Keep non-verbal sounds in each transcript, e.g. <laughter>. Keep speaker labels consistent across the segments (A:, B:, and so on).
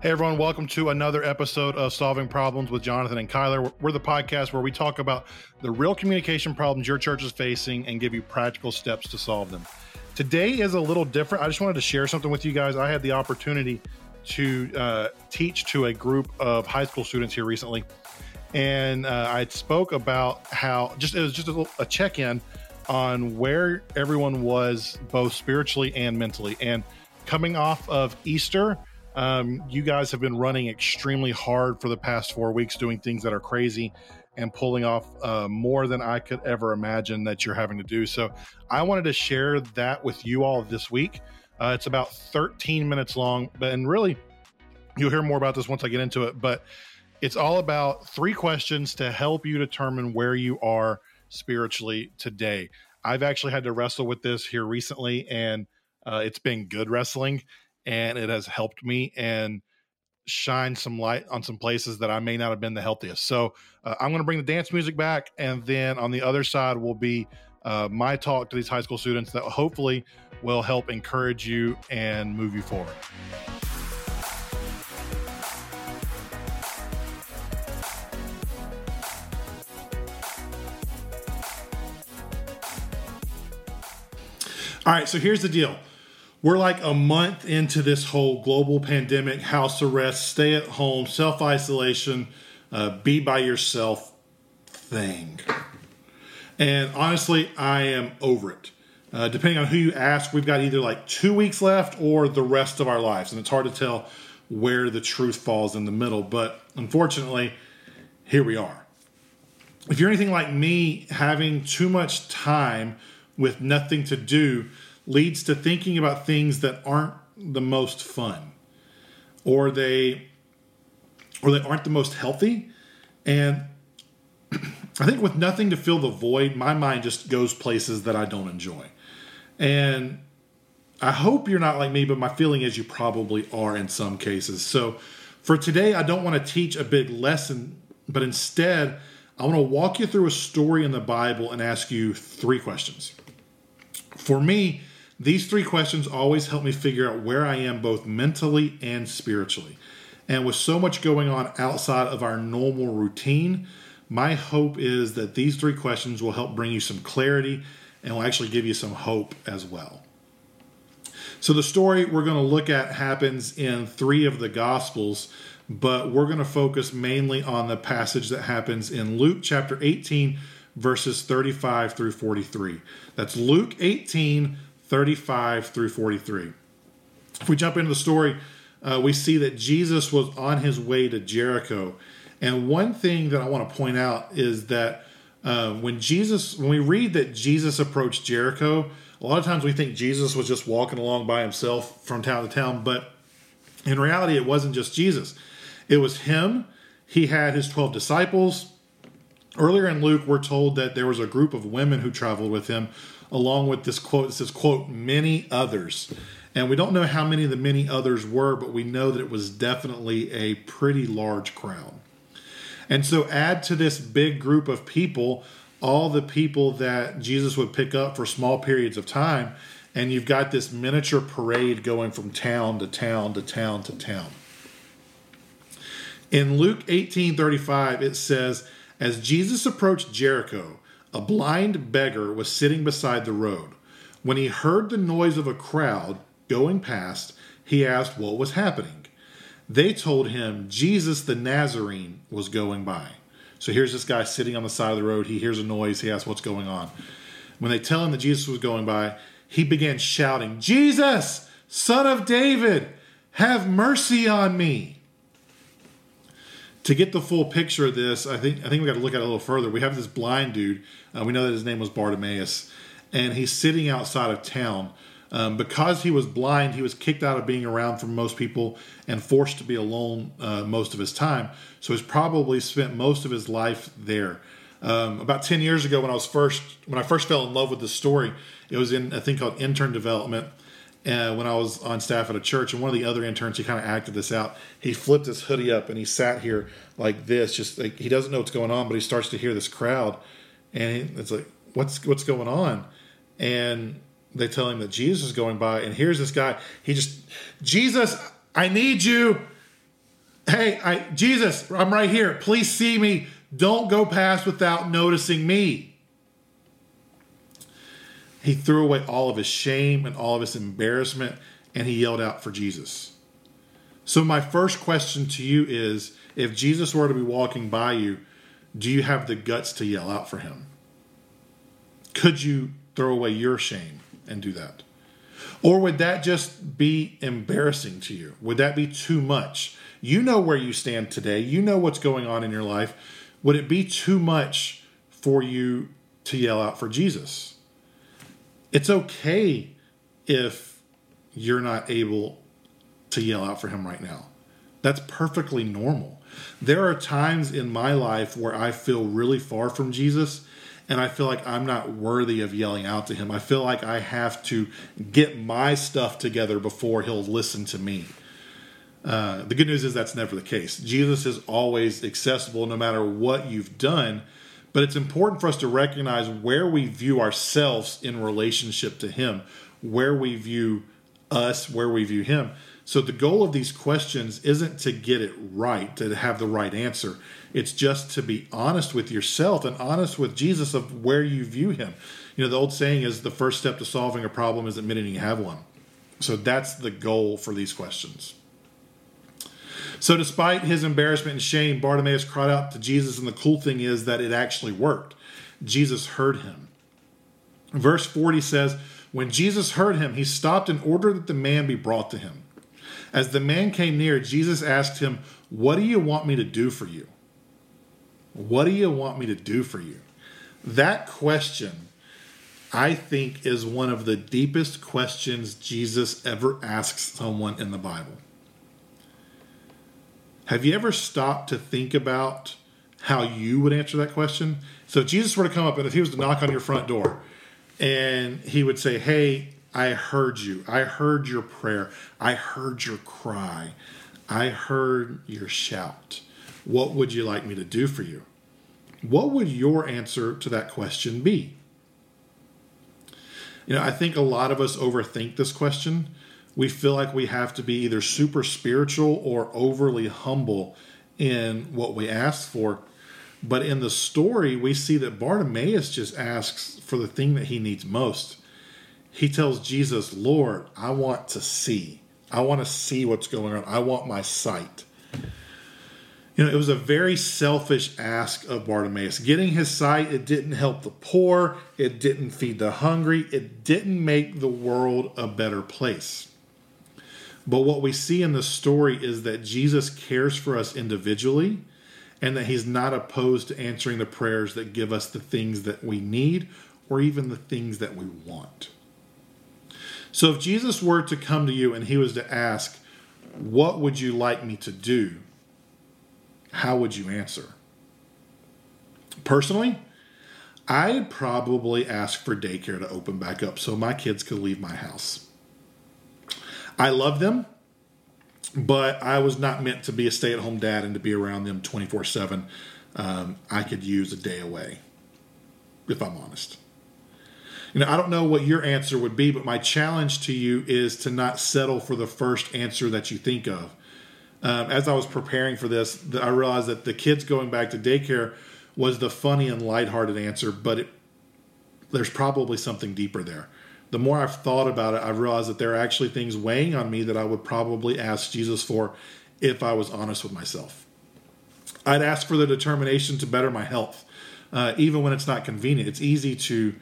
A: Hey everyone, welcome to another episode of Solving Problems with Jonathan and Kyler. We're the podcast where we talk about the real communication problems your church is facing and give you practical steps to solve them. Today is a little different. I just wanted to share something with you guys. I had the opportunity to uh, teach to a group of high school students here recently, and uh, I spoke about how just it was just a, a check-in on where everyone was both spiritually and mentally. And coming off of Easter, um, you guys have been running extremely hard for the past four weeks, doing things that are crazy and pulling off uh, more than I could ever imagine that you're having to do. So, I wanted to share that with you all this week. Uh, it's about 13 minutes long, but and really, you'll hear more about this once I get into it. But it's all about three questions to help you determine where you are spiritually today. I've actually had to wrestle with this here recently, and uh, it's been good wrestling and it has helped me and shine some light on some places that I may not have been the healthiest. So uh, I'm going to bring the dance music back, and then on the other side will be uh, my talk to these high school students that hopefully will help encourage you and move you forward. All right, so here's the deal we're like a month into this whole global pandemic, house arrest, stay at home, self isolation, uh, be by yourself thing. And honestly, I am over it. Uh, depending on who you ask, we've got either like two weeks left or the rest of our lives. And it's hard to tell where the truth falls in the middle. But unfortunately, here we are. If you're anything like me, having too much time with nothing to do, leads to thinking about things that aren't the most fun or they or they aren't the most healthy. And <clears throat> i think with nothing to fill the void my mind just goes places that i don't enjoy. And i hope you're not like me but my feeling is you probably are in some cases. So for today i don't want to teach a big lesson but instead i want to walk you through a story in the bible and ask you three questions. For me these three questions always help me figure out where I am both mentally and spiritually. And with so much going on outside of our normal routine, my hope is that these three questions will help bring you some clarity and will actually give you some hope as well. So, the story we're going to look at happens in three of the Gospels, but we're going to focus mainly on the passage that happens in Luke chapter 18, verses 35 through 43. That's Luke 18, 35 through 43. If we jump into the story, uh, we see that Jesus was on his way to Jericho. And one thing that I want to point out is that uh, when Jesus, when we read that Jesus approached Jericho, a lot of times we think Jesus was just walking along by himself from town to town, but in reality, it wasn't just Jesus. It was him. He had his 12 disciples. Earlier in Luke, we're told that there was a group of women who traveled with him along with this quote. It says, quote, many others. And we don't know how many of the many others were, but we know that it was definitely a pretty large crowd. And so add to this big group of people all the people that Jesus would pick up for small periods of time, and you've got this miniature parade going from town to town to town to town. In Luke 18:35 it says, as Jesus approached Jericho, a blind beggar was sitting beside the road. When he heard the noise of a crowd going past, he asked what was happening. They told him Jesus the Nazarene was going by. So here's this guy sitting on the side of the road. He hears a noise. He asks what's going on. When they tell him that Jesus was going by, he began shouting, Jesus, son of David, have mercy on me to get the full picture of this, I think I think we got to look at it a little further. We have this blind dude. Uh, we know that his name was Bartimaeus, and he's sitting outside of town. Um, because he was blind, he was kicked out of being around for most people and forced to be alone uh, most of his time. So he's probably spent most of his life there. Um, about ten years ago, when I was first when I first fell in love with the story, it was in a thing called intern development uh, when I was on staff at a church, and one of the other interns, he kind of acted this out. He flipped his hoodie up and he sat here like this, just like he doesn't know what's going on, but he starts to hear this crowd, and it's like, what's what's going on? And they tell him that Jesus is going by, and here's this guy. He just, Jesus, I need you. Hey, I, Jesus, I'm right here. Please see me. Don't go past without noticing me. He threw away all of his shame and all of his embarrassment and he yelled out for Jesus. So, my first question to you is if Jesus were to be walking by you, do you have the guts to yell out for him? Could you throw away your shame and do that? Or would that just be embarrassing to you? Would that be too much? You know where you stand today, you know what's going on in your life. Would it be too much for you to yell out for Jesus? It's okay if you're not able to yell out for him right now. That's perfectly normal. There are times in my life where I feel really far from Jesus and I feel like I'm not worthy of yelling out to him. I feel like I have to get my stuff together before he'll listen to me. Uh, the good news is that's never the case. Jesus is always accessible no matter what you've done, but it's important for us to recognize where we view ourselves in relationship to him, where we view us, where we view him. So the goal of these questions isn't to get it right, to have the right answer. It's just to be honest with yourself and honest with Jesus of where you view him. You know, the old saying is the first step to solving a problem is admitting you have one. So that's the goal for these questions. So, despite his embarrassment and shame, Bartimaeus cried out to Jesus, and the cool thing is that it actually worked. Jesus heard him. Verse 40 says, When Jesus heard him, he stopped and ordered that the man be brought to him. As the man came near, Jesus asked him, What do you want me to do for you? What do you want me to do for you? That question, I think, is one of the deepest questions Jesus ever asks someone in the Bible. Have you ever stopped to think about how you would answer that question? So, if Jesus were to come up and if he was to knock on your front door and he would say, Hey, I heard you. I heard your prayer. I heard your cry. I heard your shout. What would you like me to do for you? What would your answer to that question be? You know, I think a lot of us overthink this question. We feel like we have to be either super spiritual or overly humble in what we ask for. But in the story, we see that Bartimaeus just asks for the thing that he needs most he tells Jesus, Lord, I want to see. I want to see what's going on. I want my sight. You know, it was a very selfish ask of Bartimaeus. Getting his sight, it didn't help the poor, it didn't feed the hungry, it didn't make the world a better place. But what we see in the story is that Jesus cares for us individually and that he's not opposed to answering the prayers that give us the things that we need or even the things that we want. So if Jesus were to come to you and he was to ask, What would you like me to do? How would you answer? Personally, I'd probably ask for daycare to open back up so my kids could leave my house. I love them, but I was not meant to be a stay at home dad and to be around them 24 um, 7. I could use a day away, if I'm honest. You know, I don't know what your answer would be, but my challenge to you is to not settle for the first answer that you think of. Um, as I was preparing for this, I realized that the kids going back to daycare was the funny and lighthearted answer, but it, there's probably something deeper there. The more I've thought about it, I've realized that there are actually things weighing on me that I would probably ask Jesus for if I was honest with myself. I'd ask for the determination to better my health, uh, even when it's not convenient. It's easy to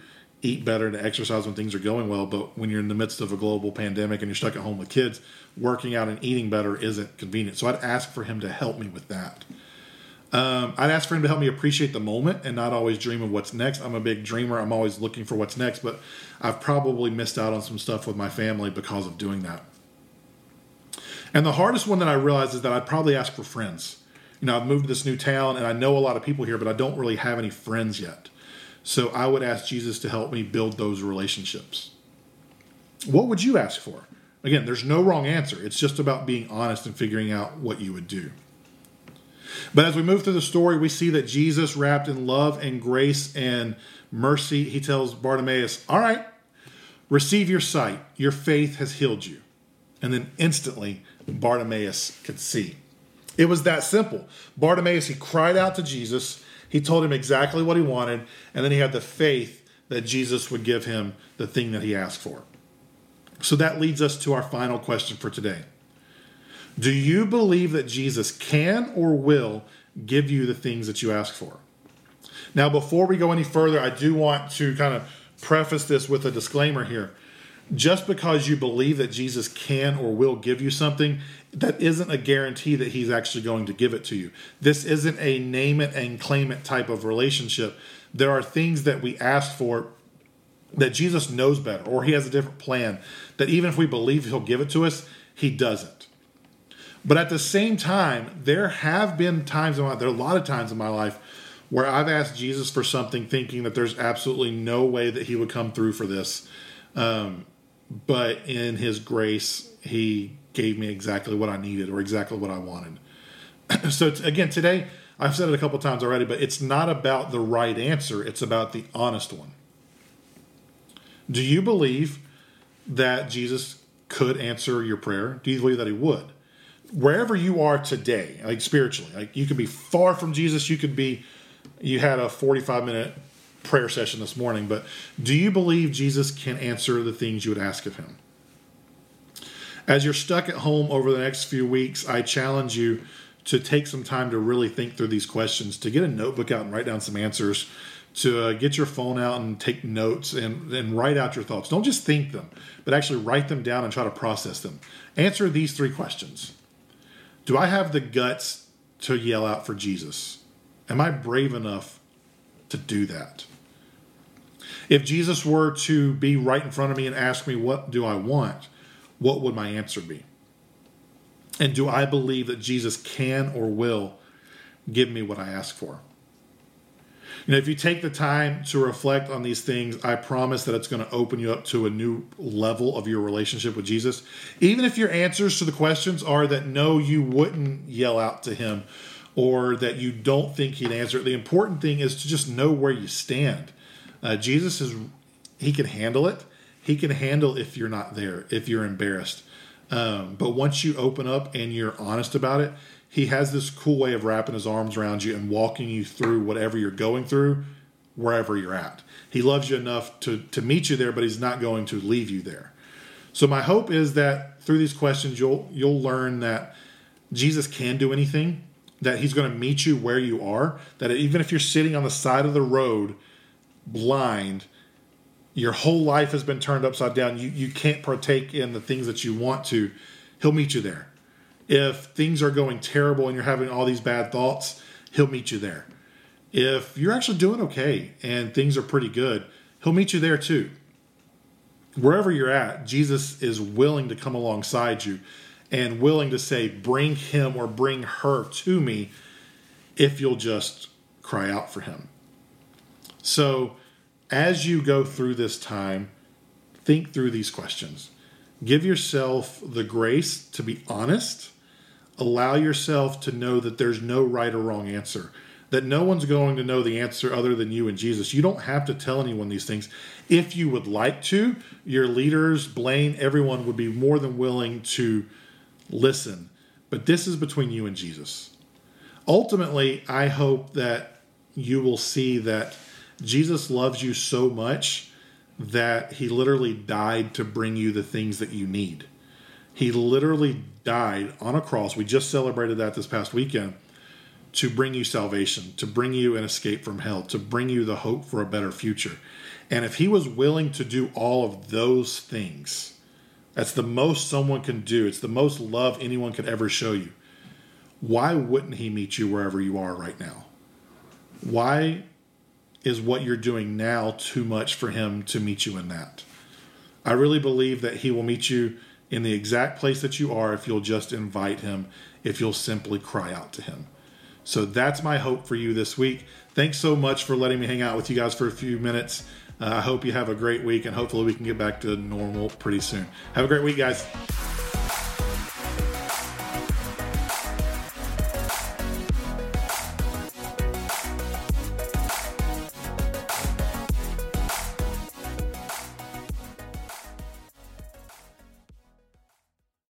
A: eat better to exercise when things are going well. But when you're in the midst of a global pandemic and you're stuck at home with kids, working out and eating better isn't convenient. So I'd ask for him to help me with that. Um, I'd ask for him to help me appreciate the moment and not always dream of what's next. I'm a big dreamer. I'm always looking for what's next, but I've probably missed out on some stuff with my family because of doing that. And the hardest one that I realize is that I'd probably ask for friends. You know, I've moved to this new town and I know a lot of people here, but I don't really have any friends yet. So I would ask Jesus to help me build those relationships. What would you ask for? Again, there's no wrong answer. It's just about being honest and figuring out what you would do. But as we move through the story, we see that Jesus, wrapped in love and grace and mercy, he tells Bartimaeus, All right, receive your sight. Your faith has healed you. And then instantly, Bartimaeus could see. It was that simple. Bartimaeus, he cried out to Jesus. He told him exactly what he wanted, and then he had the faith that Jesus would give him the thing that he asked for. So that leads us to our final question for today. Do you believe that Jesus can or will give you the things that you ask for? Now, before we go any further, I do want to kind of preface this with a disclaimer here. Just because you believe that Jesus can or will give you something, that isn't a guarantee that he's actually going to give it to you. This isn't a name it and claim it type of relationship. There are things that we ask for that Jesus knows better or he has a different plan that even if we believe he'll give it to us, he doesn't. But at the same time, there have been times in my there are a lot of times in my life where I've asked Jesus for something thinking that there's absolutely no way that he would come through for this. Um, but in his grace, he gave me exactly what I needed or exactly what I wanted. <clears throat> so again, today I've said it a couple times already, but it's not about the right answer, it's about the honest one. Do you believe that Jesus could answer your prayer? Do you believe that he would? Wherever you are today, like spiritually, like you could be far from Jesus, you could be you had a 45 minute prayer session this morning, but do you believe Jesus can answer the things you would ask of him? As you're stuck at home over the next few weeks, I challenge you to take some time to really think through these questions, to get a notebook out and write down some answers, to uh, get your phone out and take notes and, and write out your thoughts. Don't just think them, but actually write them down and try to process them. Answer these three questions Do I have the guts to yell out for Jesus? Am I brave enough to do that? If Jesus were to be right in front of me and ask me, What do I want? what would my answer be? And do I believe that Jesus can or will give me what I ask for? You know, if you take the time to reflect on these things, I promise that it's going to open you up to a new level of your relationship with Jesus. Even if your answers to the questions are that no, you wouldn't yell out to him or that you don't think he'd answer it. The important thing is to just know where you stand. Uh, Jesus is, he can handle it. He can handle if you're not there, if you're embarrassed. Um, but once you open up and you're honest about it, he has this cool way of wrapping his arms around you and walking you through whatever you're going through, wherever you're at. He loves you enough to, to meet you there, but he's not going to leave you there. So my hope is that through these questions, you'll you'll learn that Jesus can do anything that he's going to meet you where you are, that even if you're sitting on the side of the road blind, your whole life has been turned upside down, you, you can't partake in the things that you want to, he'll meet you there. If things are going terrible and you're having all these bad thoughts, he'll meet you there. If you're actually doing okay and things are pretty good, he'll meet you there too. Wherever you're at, Jesus is willing to come alongside you and willing to say, Bring him or bring her to me if you'll just cry out for him. So, as you go through this time, think through these questions. Give yourself the grace to be honest. Allow yourself to know that there's no right or wrong answer, that no one's going to know the answer other than you and Jesus. You don't have to tell anyone these things. If you would like to, your leaders, Blaine, everyone would be more than willing to listen. But this is between you and Jesus. Ultimately, I hope that you will see that Jesus loves you so much that he literally died to bring you the things that you need. He literally died on a cross. We just celebrated that this past weekend to bring you salvation, to bring you an escape from hell, to bring you the hope for a better future. And if he was willing to do all of those things, that's the most someone can do. It's the most love anyone could ever show you. Why wouldn't he meet you wherever you are right now? Why is what you're doing now too much for him to meet you in that? I really believe that he will meet you in the exact place that you are if you'll just invite him, if you'll simply cry out to him. So that's my hope for you this week. Thanks so much for letting me hang out with you guys for a few minutes. Uh, I hope you have a great week and hopefully we can get back to normal pretty soon. Have a great week, guys.